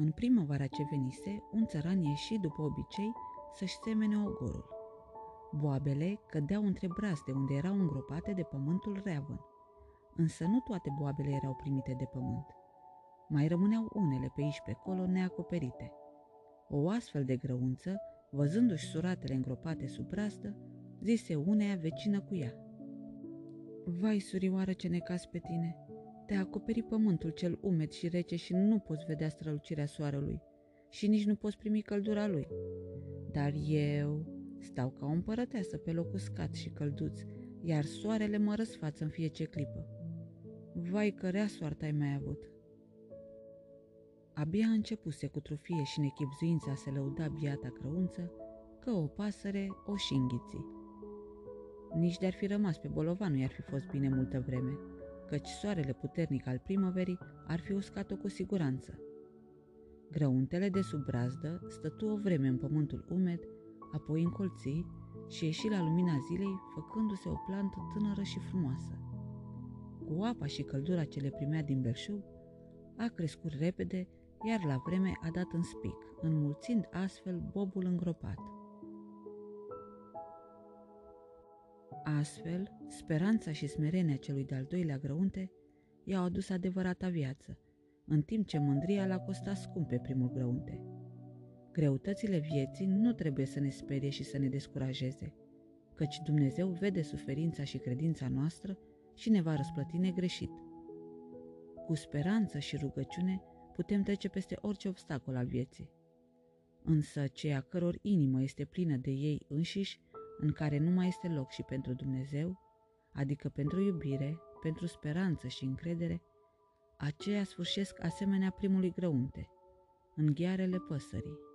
În primăvara ce venise, un țăran ieși după obicei să-și semene ogorul. Boabele cădeau între brazde unde erau îngropate de pământul reavăn. Însă nu toate boabele erau primite de pământ. Mai rămâneau unele pe aici pe acolo neacoperite. O astfel de grăunță, văzându-și suratele îngropate sub brazdă, zise uneia vecină cu ea. Vai, surioară ce necas pe tine! Te-a acoperit pământul cel umed și rece și nu poți vedea strălucirea soarelui și nici nu poți primi căldura lui. Dar eu stau ca o împărăteasă pe loc uscat și călduț, iar soarele mă răsfață în fiecare clipă. Vai, cărea soartă ai mai avut! Abia începuse cu trufie și nechipzuința se lăuda biata crăunță, că o pasăre o și înghiți. Nici de-ar fi rămas pe bolovan nu i-ar fi fost bine multă vreme, căci soarele puternic al primăverii ar fi uscat-o cu siguranță. Grăuntele de sub brazdă stătu o vreme în pământul umed, apoi încolți și ieși la lumina zilei, făcându-se o plantă tânără și frumoasă. Cu apa și căldura ce le primea din belșug, a crescut repede, iar la vreme a dat în spic, înmulțind astfel bobul îngropat. Astfel, speranța și smerenia celui de-al doilea grăunte i-au adus adevărata viață, în timp ce mândria l-a costat scump pe primul grăunte. Greutățile vieții nu trebuie să ne sperie și să ne descurajeze, căci Dumnezeu vede suferința și credința noastră și ne va răsplăti negreșit. Cu speranță și rugăciune putem trece peste orice obstacol al vieții. Însă ceea căror inimă este plină de ei înșiși, în care nu mai este loc și pentru Dumnezeu, adică pentru iubire, pentru speranță și încredere, aceia sfârșesc asemenea primului grăunte, în ghearele păsării.